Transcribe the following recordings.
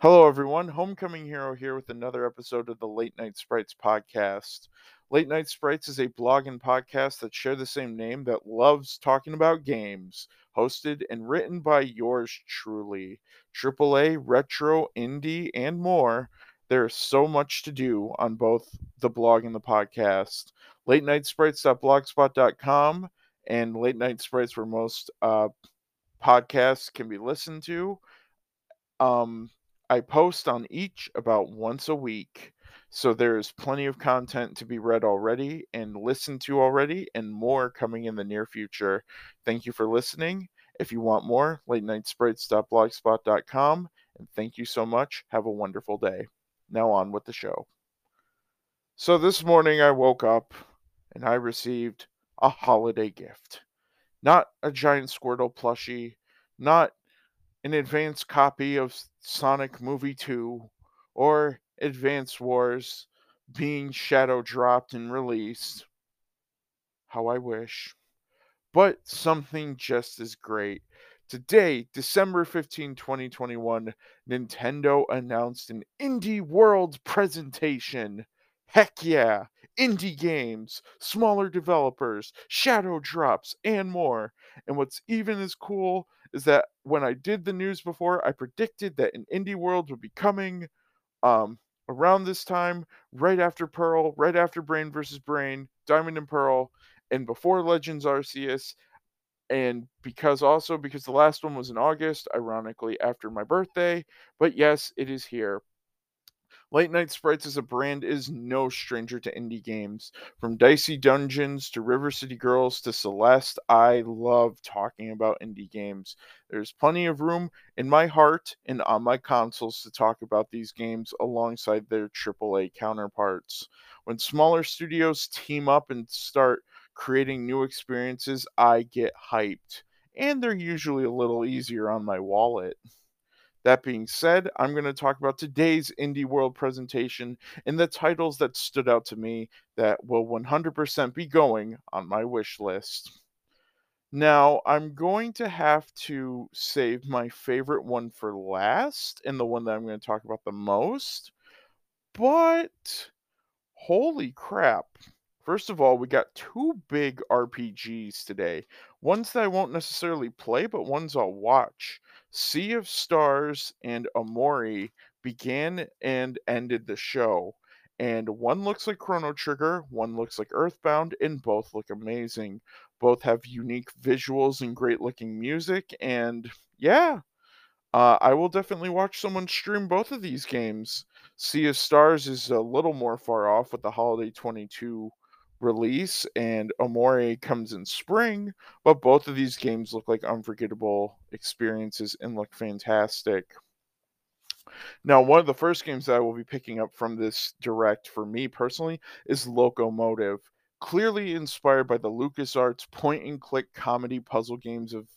Hello, everyone. Homecoming Hero here with another episode of the Late Night Sprites podcast. Late Night Sprites is a blog and podcast that share the same name that loves talking about games, hosted and written by yours truly. AAA, retro, indie, and more. There's so much to do on both the blog and the podcast. Late Night Sprites.blogspot.com and Late Night Sprites, where most uh, podcasts can be listened to. Um, I post on each about once a week. So there's plenty of content to be read already and listened to already, and more coming in the near future. Thank you for listening. If you want more, late night sprites.blogspot.com. And thank you so much. Have a wonderful day. Now on with the show. So this morning I woke up and I received a holiday gift. Not a giant Squirtle plushie, not an advanced copy of Sonic Movie 2 or Advance Wars being shadow dropped and released. How I wish. But something just as great. Today, December 15, 2021, Nintendo announced an Indie World presentation. Heck yeah! Indie games, smaller developers, shadow drops, and more. And what's even as cool is that when I did the news before, I predicted that an indie world would be coming um, around this time, right after Pearl, right after Brain versus Brain, Diamond and Pearl, and before Legends Arceus. And because also because the last one was in August, ironically after my birthday. But yes, it is here. Late Night Sprites as a brand is no stranger to indie games. From Dicey Dungeons to River City Girls to Celeste, I love talking about indie games. There's plenty of room in my heart and on my consoles to talk about these games alongside their AAA counterparts. When smaller studios team up and start creating new experiences, I get hyped. And they're usually a little easier on my wallet. That being said, I'm going to talk about today's Indie World presentation and the titles that stood out to me that will 100% be going on my wish list. Now, I'm going to have to save my favorite one for last and the one that I'm going to talk about the most. But holy crap. First of all, we got two big RPGs today. Ones that I won't necessarily play, but ones I'll watch. Sea of Stars and Omori began and ended the show. And one looks like Chrono Trigger, one looks like Earthbound, and both look amazing. Both have unique visuals and great looking music, and yeah, uh, I will definitely watch someone stream both of these games. Sea of Stars is a little more far off with the Holiday 22 release, and Omori comes in spring, but both of these games look like unforgettable experiences and look fantastic. Now, one of the first games that I will be picking up from this direct for me personally is Loco Motive. Clearly inspired by the LucasArts point and click comedy puzzle games of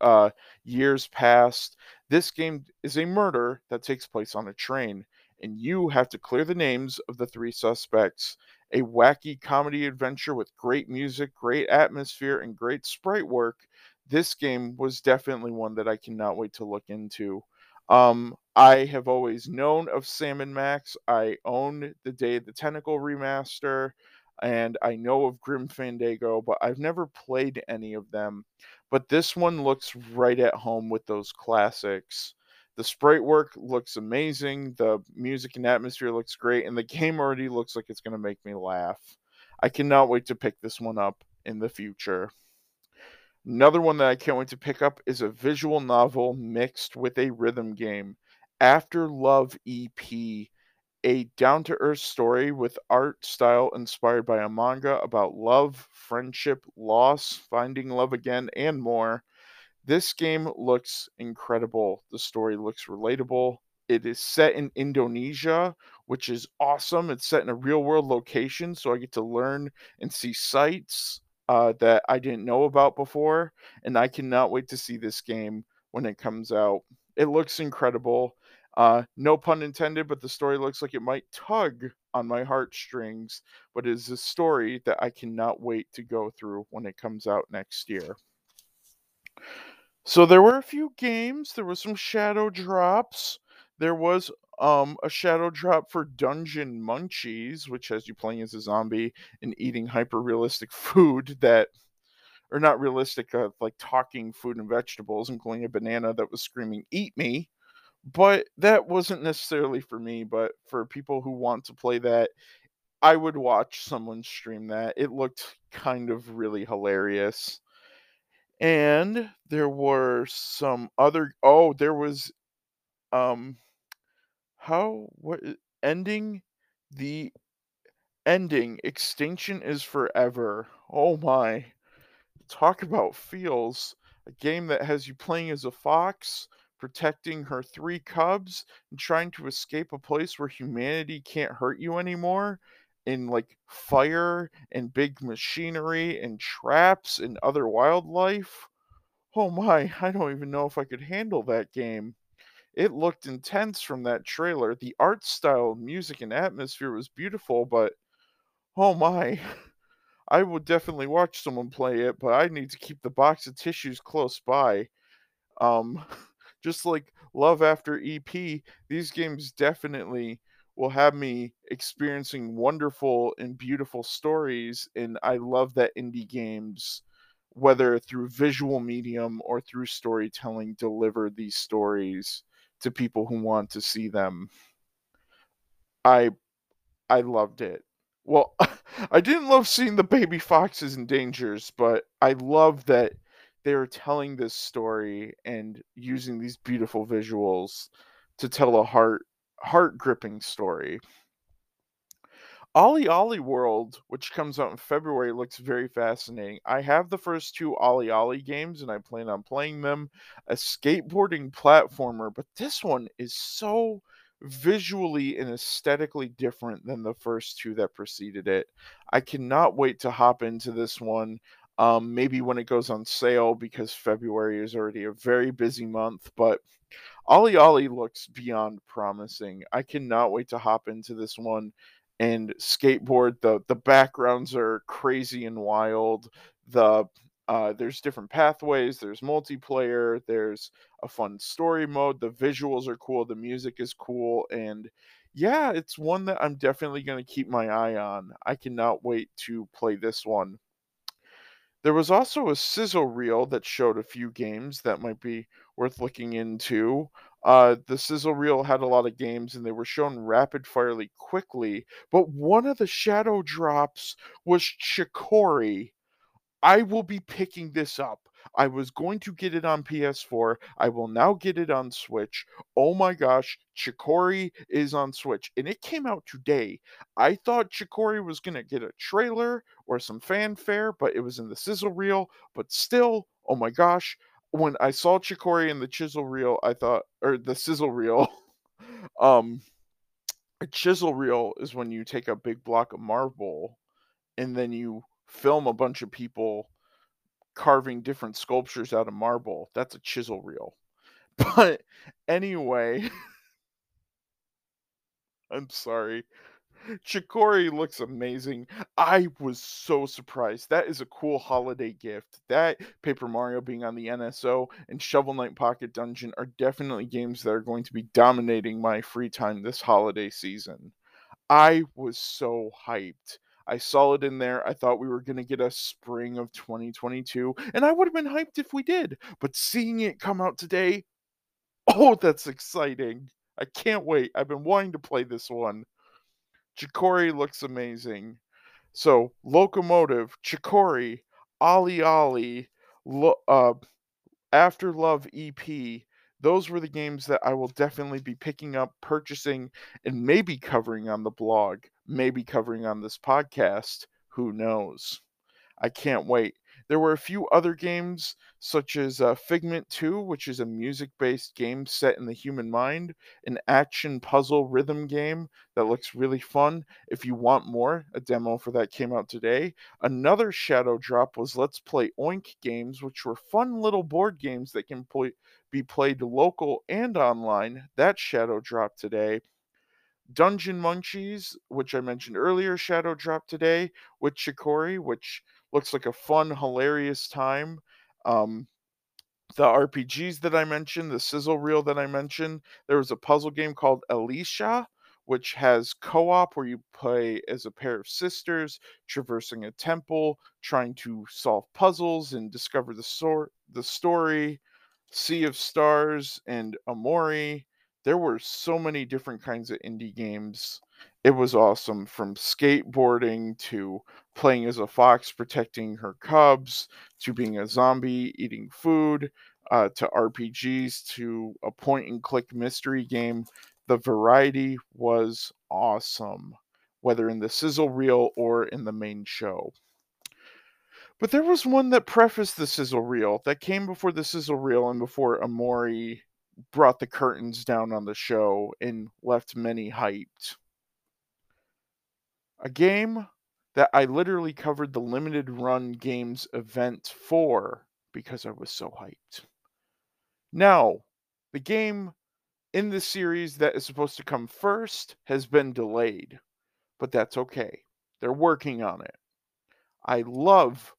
uh, years past, this game is a murder that takes place on a train, and you have to clear the names of the three suspects a wacky comedy adventure with great music, great atmosphere, and great sprite work, this game was definitely one that I cannot wait to look into. Um, I have always known of Sam and Max. I own the Day of the Tentacle remaster, and I know of Grim Fandango, but I've never played any of them. But this one looks right at home with those classics. The sprite work looks amazing. The music and atmosphere looks great, and the game already looks like it's going to make me laugh. I cannot wait to pick this one up in the future. Another one that I can't wait to pick up is a visual novel mixed with a rhythm game. Afterlove EP, a down to earth story with art style inspired by a manga about love, friendship, loss, finding love again, and more. This game looks incredible. The story looks relatable. It is set in Indonesia, which is awesome. It's set in a real world location, so I get to learn and see sights uh, that I didn't know about before. And I cannot wait to see this game when it comes out. It looks incredible. Uh, no pun intended, but the story looks like it might tug on my heartstrings, but it is a story that I cannot wait to go through when it comes out next year. So there were a few games, there was some shadow drops. There was, um, a shadow drop for Dungeon Munchies, which has you playing as a zombie and eating hyper realistic food that or not realistic, uh, like talking food and vegetables, including a banana that was screaming, "Eat me." But that wasn't necessarily for me, but for people who want to play that, I would watch someone stream that. It looked kind of really hilarious. And there were some other oh, there was, um how what ending the Endling Extinction is Forever. Oh my. Talk about feels. A game that has you playing as a fox, protecting her 3 cubs, and trying to escape a place where humanity can't hurt you anymore, in, like, fire, and big machinery, and traps, and other wildlife. Oh my, I don't even know if I could handle that game. It looked intense from that trailer. The art style, music, and atmosphere was beautiful, but oh my. I would definitely watch someone play it, but I need to keep the box of tissues close by. Um, just like Love After EP, these games definitely will have me experiencing wonderful and beautiful stories, and I love that indie games, whether through visual medium or through storytelling, deliver these stories to people who want to see them. I I loved it. Well, I didn't love seeing the baby foxes and dangers, but I love that they are telling this story and using these beautiful visuals to tell a heart heart-gripping story. OlliOlli World, which comes out in February, looks very fascinating. I have the first 2 Ollie Ollie games, and I plan on playing them. A skateboarding platformer, but this one is so visually and aesthetically different than the first 2 that preceded it. I cannot wait to hop into this one, um, maybe when it goes on sale because February is already a very busy month, but OlliOlli looks beyond promising. I cannot wait to hop into this one and skateboard. The the backgrounds are crazy and wild. The uh, there's different pathways, there's multiplayer, there's a fun story mode, the visuals are cool, the music is cool, and yeah, it's one that I'm definitely gonna keep my eye on. I cannot wait to play this one. There was also a sizzle reel that showed a few games that might be worth looking into. Uh, the sizzle reel had a lot of games and they were shown rapid firely quickly, but one of the shadow drops was Chicory. I will be picking this up. I was going to get it on PS4. I will now get it on Switch. Oh my gosh, Chicory is on Switch, and it came out today. I thought Chicory was gonna get a trailer or some fanfare, but it was in the sizzle reel. But still, oh my gosh, when I saw Chicory in the chisel reel, I thought or the sizzle reel, um, a chisel reel is when you take a big block of marble and then you film a bunch of people carving different sculptures out of marble. That's a chisel reel. But anyway I'm sorry. Chicory looks amazing. I was so surprised. That is a cool holiday gift. That, Paper Mario being on the NSO, and Shovel Knight Pocket Dungeon are definitely games that are going to be dominating my free time this holiday season. I was so hyped. I saw it in there. I thought we were going to get a spring of 2022, and I would have been hyped if we did. But seeing it come out today, oh, that's exciting. I can't wait. I've been wanting to play this one. Chicory looks amazing. So, Loco Motive, Chicory, OlliOlli, Lo- uh, Afterlove EP, those were the games that I will definitely be picking up, purchasing, and maybe covering on the blog, maybe covering on this podcast. Who knows? I can't wait. There were a few other games, such as uh, Figment 2, which is a music based game set in the human mind, an action puzzle rhythm game that looks really fun. If you want more, a demo for that came out today. Another shadow drop was Let's Play Oink games, which were fun little board games that can play, be played local and online. That shadow drop today. Dungeon Munchies, which I mentioned earlier, shadow drop today with Chicory, which looks like a fun, hilarious time. Um, the RPGs that I mentioned, the sizzle reel that I mentioned. There was a puzzle game called Alicia, which has co op where you play as a pair of sisters traversing a temple, trying to solve puzzles and discover the, sor- the story. Sea of Stars and Omori. There were so many different kinds of indie games. It was awesome from skateboarding to playing as a fox protecting her cubs to being a zombie eating food uh, to RPGs to a point and click mystery game. The variety was awesome, whether in the sizzle reel or in the main show. But there was one that prefaced the sizzle reel that came before the sizzle reel and before Omori brought the curtains down on the show and left many hyped. A game that I literally covered the limited run games event for because I was so hyped. Now, the game in the series that is supposed to come first has been delayed, but that's okay. They're working on it. I love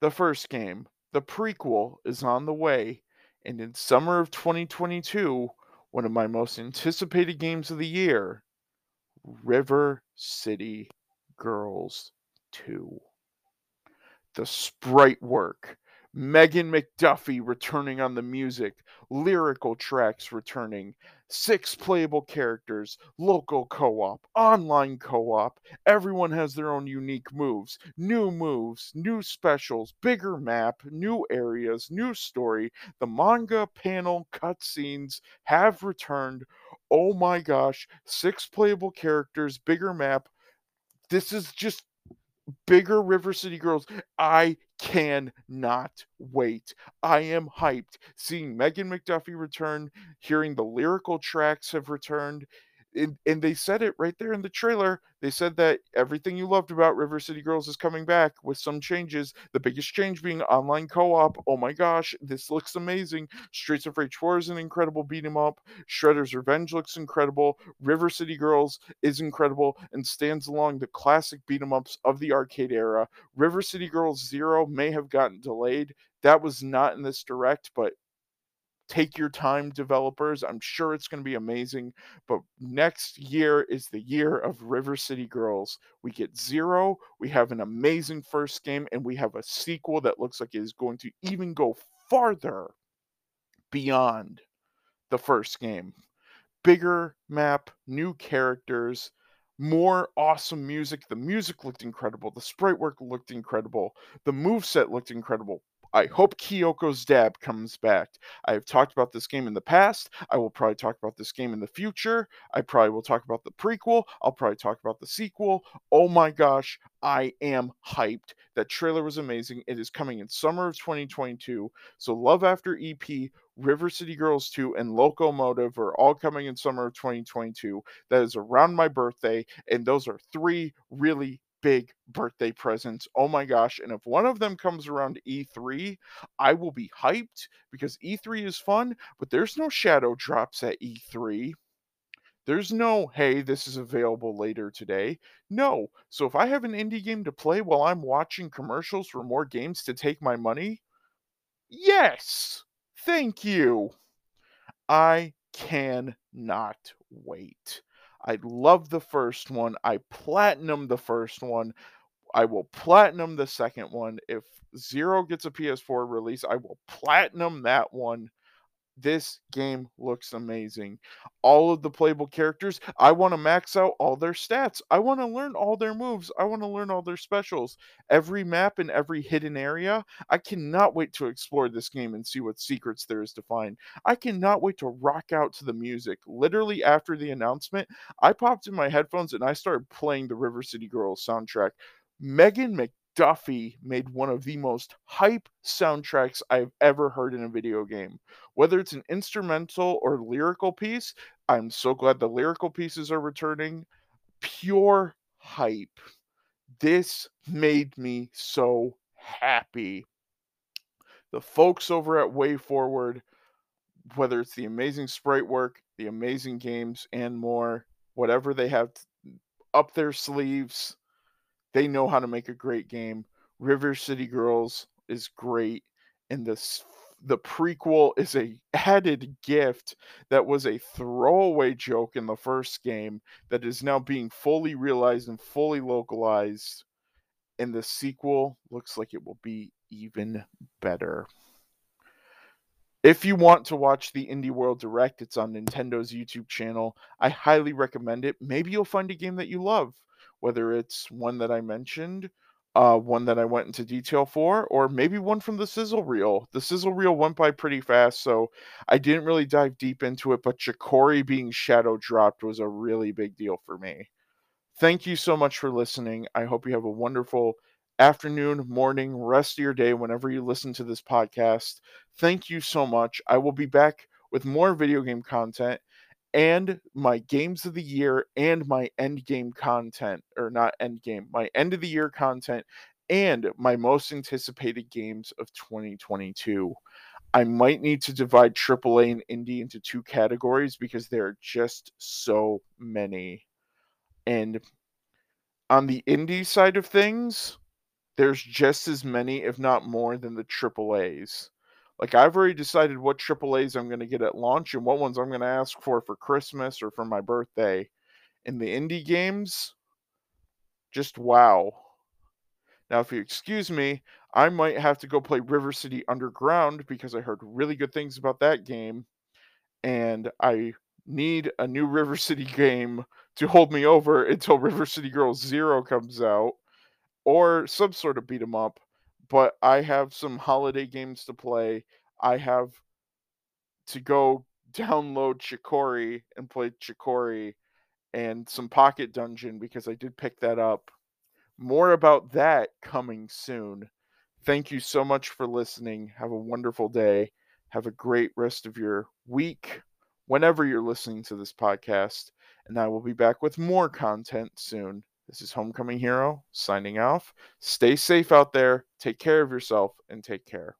the first game. The prequel is on the way, and in summer of 2022, one of my most anticipated games of the year, River City Girls 2. The sprite work, Megan McDuffie returning on the music, lyrical tracks returning, six playable characters, local co op, online co op. Everyone has their own unique moves, new moves, new specials, bigger map, new areas, new story. The manga panel cutscenes have returned. Oh my gosh, six playable characters, bigger map. This is just bigger River City Girls. I cannot wait. I am hyped. Seeing Megan McDuffie return, hearing the lyrical tracks have returned, and, and they said it right there in the trailer. They said that everything you loved about River City Girls is coming back with some changes. The biggest change being online co-op. Oh my gosh, this looks amazing. Streets of Rage 4 is an incredible beat 'em up. Shredder's Revenge looks incredible. River City Girls is incredible and stands along the classic beat 'em ups of the arcade era. River City Girls Zero may have gotten delayed. That was not in this direct, but take your time developers i'm sure it's going to be amazing but next year is the year of river city girls. We get zero we have an amazing first game and we have a sequel that looks like it is going to even go farther beyond the first game. Bigger map new characters more awesome music the music looked incredible the sprite work looked incredible the move set looked incredible I hope Kyoko's dab comes back. I have talked about this game in the past. I will probably talk about this game in the future. I probably will talk about the prequel. I'll probably talk about the sequel. Oh my gosh, I am hyped. That trailer was amazing. It is coming in summer of 2022. So Love After EP, River City Girls 2, and Loco Motive are all coming in summer of 2022. That is around my birthday, and those are three really big birthday presents. Oh my gosh. And if one of them comes around E3, I will be hyped because E3 is fun, but there's no shadow drops at E3. There's no, hey, this is available later today. No. So if I have an indie game to play while I'm watching commercials for more games to take my money, yes. Thank you. I cannot wait. I love the first one. I platinum the first one. I will platinum the second one. If Zero gets a PS4 release, I will platinum that one. This game looks amazing. All of the playable characters, I want to max out all their stats. I want to learn all their moves. I want to learn all their specials. Every map and every hidden area, I cannot wait to explore this game and see what secrets there is to find. I cannot wait to rock out to the music. Literally after the announcement, I popped in my headphones and I started playing the River City Girls soundtrack. Megan Duffy made one of the most hype soundtracks I've ever heard in a video game. Whether it's an instrumental or lyrical piece, I'm so glad the lyrical pieces are returning. Pure hype. This made me so happy. The folks over at WayForward, whether it's the amazing sprite work, the amazing games, and more, whatever they have up their sleeves, they know how to make a great game. River City Girls is great, and this the prequel is a added gift that was a throwaway joke in the first game that is now being fully realized and fully localized and the sequel looks like it will be even better. If you want to watch the Indie World Direct, it's on Nintendo's YouTube channel. I highly recommend it. Maybe you'll find a game that you love, whether it's one that I mentioned, uh, one that I went into detail for, or maybe one from the sizzle reel. The sizzle reel went by pretty fast, so I didn't really dive deep into it, but Chicory being shadow dropped was a really big deal for me. Thank you so much for listening. I hope you have a wonderful afternoon, morning, rest of your day whenever you listen to this podcast. Thank you so much. I will be back with more video game content and my games of the year and my end game content or not end game, my end of the year content and my most anticipated games of 2022. I might need to divide AAA and indie into two categories because there are just so many. And on the indie side of things, there's just as many, if not more, than the AAAs. Like I've already decided what AAAs I'm going to get at launch and what ones I'm going to ask for for Christmas or for my birthday. In the indie games, just wow. Now, if you excuse me, I might have to go play River City Underground because I heard really good things about that game. And I need a new River City game to hold me over until River City Girls Zero comes out or some sort of beat 'em up. But I have some holiday games to play. I have to go download Chicory and play Chicory and some Pocket Dungeon because I did pick that up. More about that coming soon. Thank you so much for listening. Have a wonderful day. Have a great rest of your week whenever you're listening to this podcast. And I will be back with more content soon. This is Homecoming Hero signing off. Stay safe out there. Take care of yourself and take care.